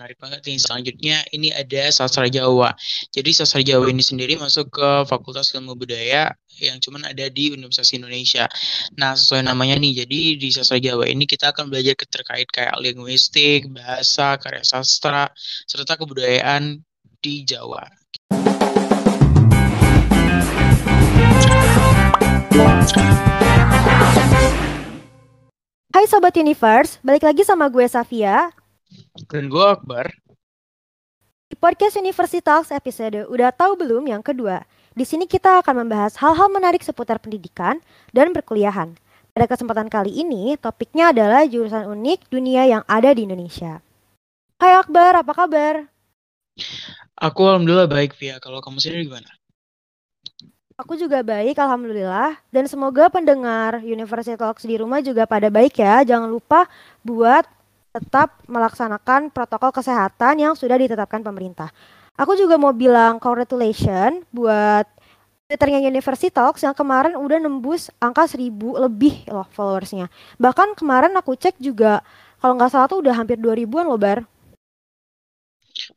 menarik banget nih. Selanjutnya ini ada sastra Jawa. Jadi sastra Jawa ini sendiri masuk ke Fakultas Ilmu Budaya yang cuman ada di Universitas Indonesia. Nah, sesuai namanya nih, jadi di sastra Jawa ini kita akan belajar terkait kayak linguistik, bahasa, karya sastra, serta kebudayaan di Jawa. Hai Sobat Universe, balik lagi sama gue Safia Dan gue Akbar. Di podcast Universitas episode Udah Tahu Belum yang kedua. Di sini kita akan membahas hal-hal menarik seputar pendidikan dan perkuliahan. Pada kesempatan kali ini, topiknya adalah jurusan unik dunia yang ada di Indonesia. Hai Akbar, apa kabar? Aku alhamdulillah baik, Via. Kalau kamu sendiri gimana? Aku juga baik, alhamdulillah. Dan semoga pendengar University Talks di rumah juga pada baik ya. Jangan lupa buat tetap melaksanakan protokol kesehatan yang sudah ditetapkan pemerintah. Aku juga mau bilang congratulations buat Twitternya University Talks yang kemarin udah nembus angka seribu lebih loh followersnya. Bahkan kemarin aku cek juga kalau nggak salah tuh udah hampir 2000-an loh Bar.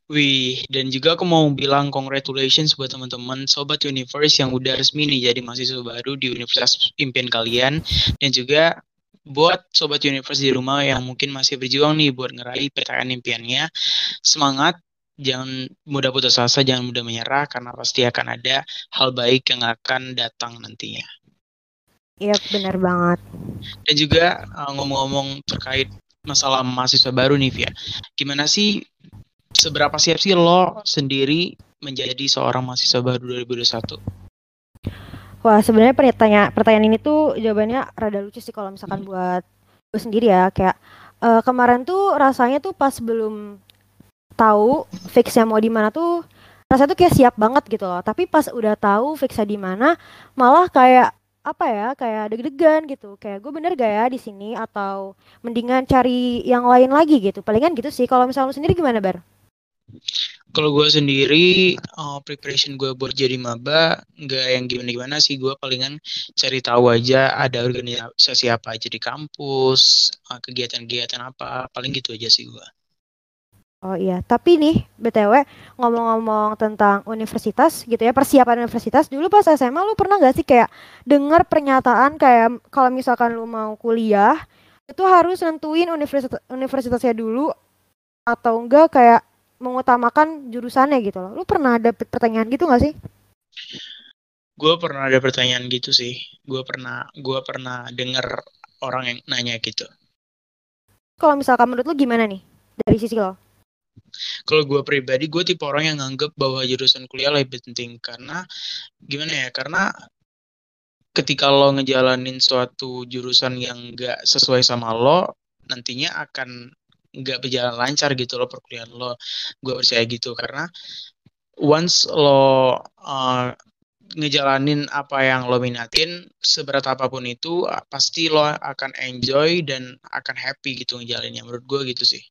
Wih, dan juga aku mau bilang congratulations buat teman-teman Sobat Universe yang udah resmi nih jadi mahasiswa baru di Universitas Impian kalian. Dan juga buat Sobat Universe di rumah yang mungkin masih berjuang nih buat ngeraih PTN impiannya. Semangat, jangan mudah putus asa, jangan mudah menyerah karena pasti akan ada hal baik yang akan datang nantinya. Iya, benar banget. Dan juga uh, ngomong-ngomong terkait masalah mahasiswa baru nih, Via. Gimana sih seberapa siap sih lo sendiri menjadi seorang mahasiswa baru 2021? Wah, sebenarnya pertanyaan pertanyaan ini tuh jawabannya rada lucu sih kalau misalkan hmm. buat gue sendiri ya. Kayak uh, kemarin tuh rasanya tuh pas belum tahu fixnya mau di mana tuh rasanya tuh kayak siap banget gitu loh. Tapi pas udah tahu fixnya di mana, malah kayak apa ya kayak deg-degan gitu kayak gue bener gak ya di sini atau mendingan cari yang lain lagi gitu palingan gitu sih kalau misalnya lu sendiri gimana bar? Kalau gue sendiri, uh, preparation gue buat jadi maba nggak yang gimana-gimana sih. Gue palingan cari tahu aja ada organisasi apa aja di kampus, uh, kegiatan-kegiatan apa, paling gitu aja sih gue. Oh iya, tapi nih BTW ngomong-ngomong tentang universitas gitu ya, persiapan universitas dulu pas SMA lu pernah gak sih kayak dengar pernyataan kayak kalau misalkan lu mau kuliah itu harus nentuin universitas universitasnya dulu atau enggak kayak mengutamakan jurusannya gitu loh. Lu pernah ada pertanyaan gitu gak sih? Gue pernah ada pertanyaan gitu sih. Gue pernah gue pernah denger orang yang nanya gitu. Kalau misalkan menurut lu gimana nih dari sisi lo? Kalau gue pribadi, gue tipe orang yang nganggep bahwa jurusan kuliah lebih penting karena gimana ya? Karena ketika lo ngejalanin suatu jurusan yang gak sesuai sama lo, nantinya akan nggak berjalan lancar gitu loh perkuliahan lo. Gue percaya gitu karena once lo uh, ngejalanin apa yang lo minatin seberat apa pun itu pasti lo akan enjoy dan akan happy gitu ngejalaninnya. Menurut gue gitu sih.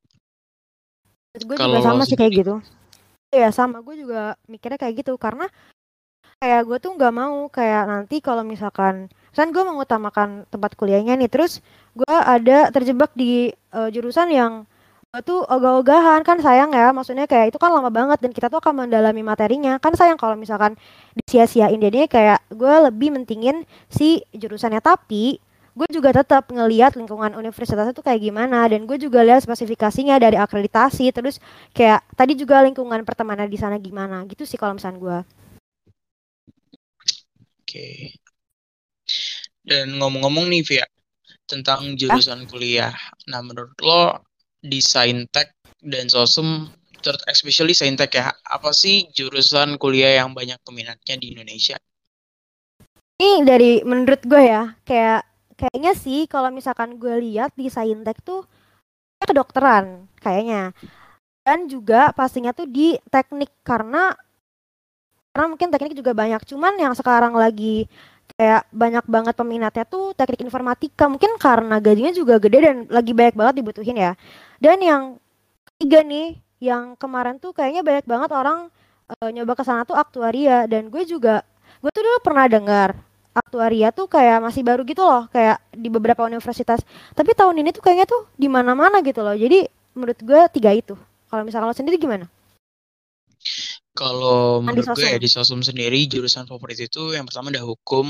Gue juga sama sih kayak gitu. Ya sama. Gue juga mikirnya kayak gitu karena kayak gue tuh nggak mau kayak nanti kalau misalkan kan gue mengutamakan tempat kuliahnya nih terus gue ada terjebak di uh, jurusan yang tuh ogah-ogahan kan sayang ya. Maksudnya kayak itu kan lama banget dan kita tuh akan mendalami materinya. Kan sayang kalau misalkan disia-siain. Jadi kayak gue lebih mentingin si jurusannya. Tapi gue juga tetap ngeliat lingkungan universitas itu kayak gimana. Dan gue juga lihat spesifikasinya dari akreditasi. Terus kayak tadi juga lingkungan pertemanan di sana gimana. Gitu sih kalau misalnya gue oke. Dan ngomong-ngomong nih Via tentang jurusan ah? kuliah. Nah menurut lo di Saintek dan Sosum especially Saintek ya. Apa sih jurusan kuliah yang banyak peminatnya di Indonesia? Ini dari menurut gue ya kayak kayaknya sih kalau misalkan gue lihat di Saintek tuh kedokteran kayaknya. Dan juga pastinya tuh di teknik karena karena mungkin teknik juga banyak. Cuman yang sekarang lagi kayak banyak banget peminatnya tuh teknik informatika. Mungkin karena gajinya juga gede dan lagi banyak banget dibutuhin ya dan yang ketiga nih yang kemarin tuh kayaknya banyak banget orang uh, nyoba ke sana tuh aktuaria. Dan gue juga gue tuh dulu pernah dengar aktuaria tuh kayak masih baru gitu loh kayak di beberapa universitas. Tapi tahun ini tuh kayaknya tuh di mana-mana gitu loh. Jadi menurut gue tiga itu. Kalau misalnya lo sendiri gimana? Kalau menurut gue ya di sosum sendiri jurusan favorit itu yang pertama ada hukum.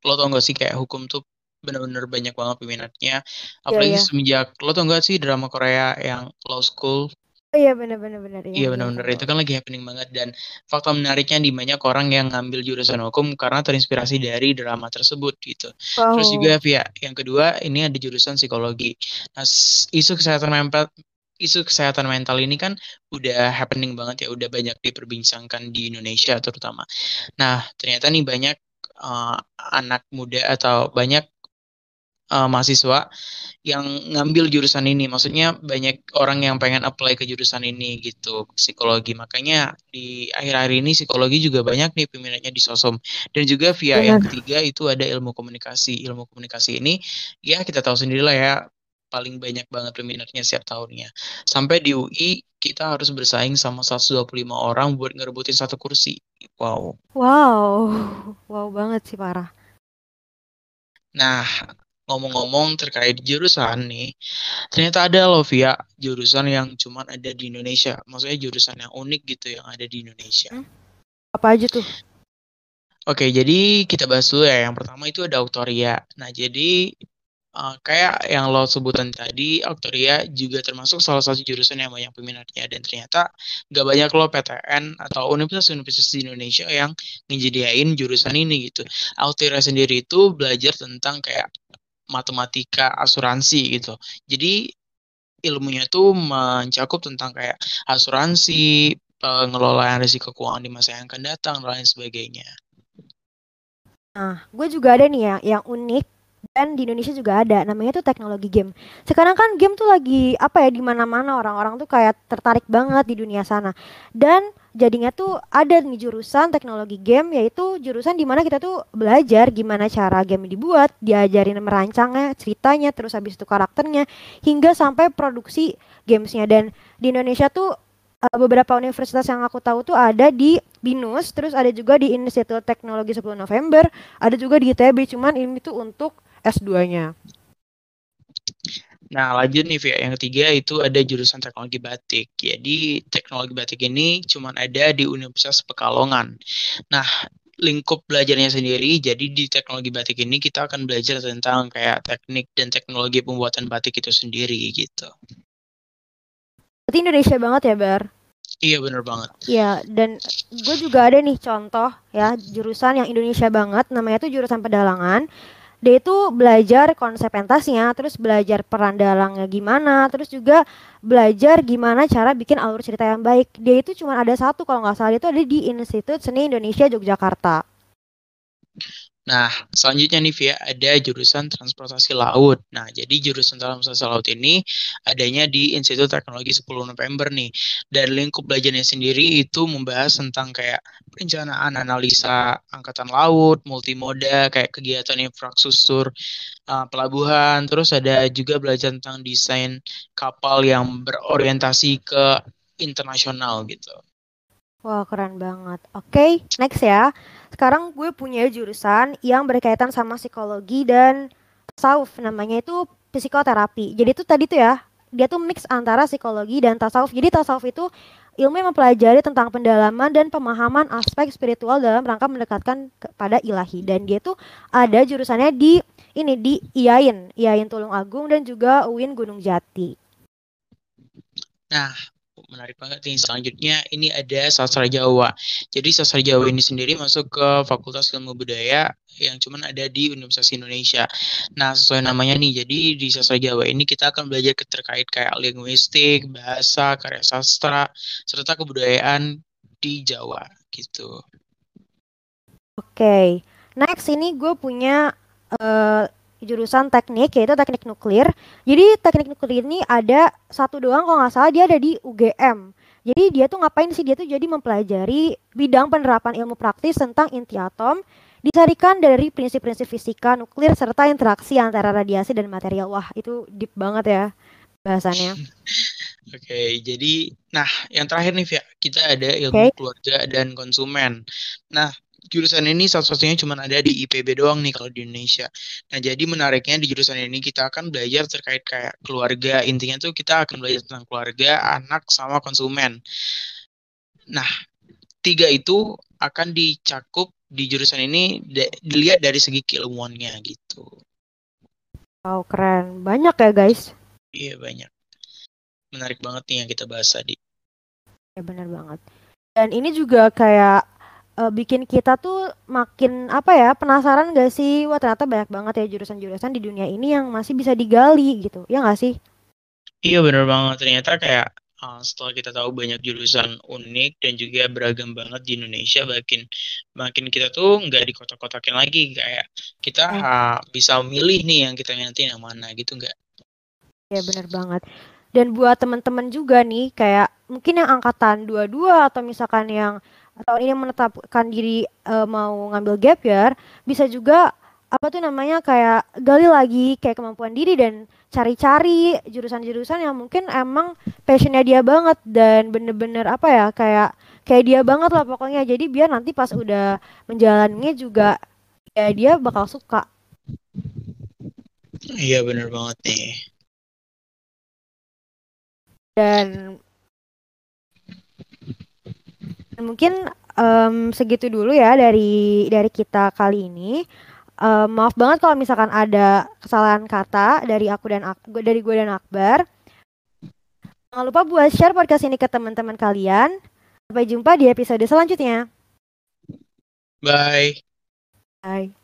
Lo tau gak sih kayak hukum tuh bener-bener banyak banget peminatnya. Iya, Apalagi yeah, yeah. semenjak lo tau gak sih drama Korea yang Law School? Oh, iya bener-bener bener. Iya, iya bener-bener itu kan lagi happening banget dan fakta menariknya di banyak orang yang ngambil jurusan hukum karena terinspirasi dari drama tersebut gitu. Oh. Terus juga via yang kedua ini ada jurusan psikologi. Nah isu kesehatan mental isu kesehatan mental ini kan udah happening banget ya, udah banyak diperbincangkan di Indonesia terutama. Nah ternyata nih banyak uh, anak muda atau banyak uh, mahasiswa yang ngambil jurusan ini. Maksudnya banyak orang yang pengen apply ke jurusan ini gitu, psikologi. Makanya di akhir-akhir ini psikologi juga banyak nih peminatnya di Sosom. Dan juga via yang ketiga itu ada ilmu komunikasi. Ilmu komunikasi ini ya kita tahu sendiri lah ya paling banyak banget peminatnya setiap tahunnya. Sampai di UI kita harus bersaing sama 125 orang buat ngerebutin satu kursi. Wow. Wow. Wow banget sih parah. Nah, ngomong-ngomong terkait jurusan nih, ternyata ada loh via jurusan yang cuman ada di Indonesia. Maksudnya jurusan yang unik gitu yang ada di Indonesia. Hmm? Apa aja tuh? Oke, jadi kita bahas dulu ya. Yang pertama itu ada Autoria. Nah, jadi uh, kayak yang lo sebutan tadi, Autoria juga termasuk salah satu jurusan yang banyak peminatnya dan ternyata gak banyak lo PTN atau universitas-universitas di Indonesia yang ngejadiin jurusan ini gitu. Autoria sendiri itu belajar tentang kayak matematika asuransi gitu. Jadi ilmunya tuh mencakup tentang kayak asuransi, pengelolaan risiko keuangan di masa yang akan datang dan lain sebagainya. Nah, gue juga ada nih ya yang unik dan di Indonesia juga ada namanya tuh teknologi game. Sekarang kan game tuh lagi apa ya di mana-mana orang-orang tuh kayak tertarik banget di dunia sana. Dan jadinya tuh ada nih jurusan teknologi game yaitu jurusan di mana kita tuh belajar gimana cara game dibuat, diajarin merancangnya, ceritanya, terus habis itu karakternya hingga sampai produksi gamesnya dan di Indonesia tuh uh, beberapa universitas yang aku tahu tuh ada di BINUS, terus ada juga di Institut Teknologi 10 November, ada juga di ITB, cuman ini tuh untuk S2-nya. Nah, lanjut nih via yang ketiga itu ada jurusan teknologi batik. Jadi teknologi batik ini cuma ada di Universitas Pekalongan. Nah, lingkup belajarnya sendiri, jadi di teknologi batik ini kita akan belajar tentang kayak teknik dan teknologi pembuatan batik itu sendiri gitu. Berarti Indonesia banget ya, Bar? Iya bener banget. Iya dan gue juga ada nih contoh ya jurusan yang Indonesia banget namanya tuh jurusan pedalangan dia itu belajar konsep pentasnya, terus belajar peran dalangnya gimana, terus juga belajar gimana cara bikin alur cerita yang baik. Dia itu cuma ada satu kalau nggak salah itu ada di Institut Seni Indonesia Yogyakarta. Nah, selanjutnya nih Via, ada jurusan transportasi laut. Nah, jadi jurusan transportasi laut ini adanya di Institut Teknologi 10 November nih. Dan lingkup belajarnya sendiri itu membahas tentang kayak perencanaan analisa angkatan laut, multimoda, kayak kegiatan infrastruktur uh, pelabuhan. Terus ada juga belajar tentang desain kapal yang berorientasi ke internasional gitu. Wah, keren banget. Oke, okay, next ya. Sekarang gue punya jurusan yang berkaitan sama psikologi dan tasawuf. Namanya itu psikoterapi. Jadi itu tadi tuh ya, dia tuh mix antara psikologi dan tasawuf. Jadi tasawuf itu ilmu yang mempelajari tentang pendalaman dan pemahaman aspek spiritual dalam rangka mendekatkan kepada ilahi. Dan dia tuh ada jurusannya di ini di IAIN, IAIN Tulung Agung dan juga UIN Gunung Jati. Nah, menarik banget nih. Selanjutnya ini ada sastra Jawa. Jadi sastra Jawa ini sendiri masuk ke Fakultas Ilmu Budaya yang cuman ada di Universitas Indonesia. Nah, sesuai namanya nih, jadi di sastra Jawa ini kita akan belajar terkait kayak linguistik, bahasa, karya sastra, serta kebudayaan di Jawa gitu. Oke, okay. next ini gue punya uh, jurusan teknik yaitu teknik nuklir. Jadi teknik nuklir ini ada satu doang kalau nggak salah dia ada di UGM. Jadi dia tuh ngapain sih? Dia tuh jadi mempelajari bidang penerapan ilmu praktis tentang inti atom disarikan dari prinsip-prinsip fisika nuklir serta interaksi antara radiasi dan material. Wah, itu deep banget ya bahasannya. Oke, okay, jadi nah yang terakhir nih Via, kita ada ilmu okay. keluarga dan konsumen. Nah, jurusan ini satu-satunya cuma ada di IPB doang nih kalau di Indonesia. Nah, jadi menariknya di jurusan ini kita akan belajar terkait kayak keluarga. Intinya tuh kita akan belajar tentang keluarga, anak, sama konsumen. Nah, tiga itu akan dicakup di jurusan ini dilihat dari segi keilmuannya gitu. Wow, keren. Banyak ya, guys? Iya, banyak. Menarik banget nih yang kita bahas tadi. Ya, benar banget. Dan ini juga kayak uh, bikin kita tuh makin apa ya penasaran gak sih? Wah ternyata banyak banget ya jurusan-jurusan di dunia ini yang masih bisa digali gitu. Ya gak sih? Iya bener banget. Ternyata kayak uh, setelah kita tahu banyak jurusan unik dan juga beragam banget di Indonesia makin makin kita tuh nggak dikotak-kotakin lagi. Kayak kita uh, bisa milih nih yang kita nanti yang mana gitu nggak? Ya bener banget. Dan buat teman-teman juga nih kayak mungkin yang angkatan dua-dua atau misalkan yang tahun ini menetapkan diri uh, mau ngambil gap year bisa juga apa tuh namanya kayak gali lagi kayak kemampuan diri dan cari-cari jurusan-jurusan yang mungkin emang passionnya dia banget dan bener-bener apa ya kayak kayak dia banget lah pokoknya. Jadi biar nanti pas udah menjalannya juga ya dia bakal suka. Iya bener banget nih. Dan mungkin um, segitu dulu ya dari dari kita kali ini. Um, maaf banget kalau misalkan ada kesalahan kata dari aku dan aku, dari gue dan Akbar. Jangan lupa buat share podcast ini ke teman-teman kalian. Sampai jumpa di episode selanjutnya. Bye. Bye.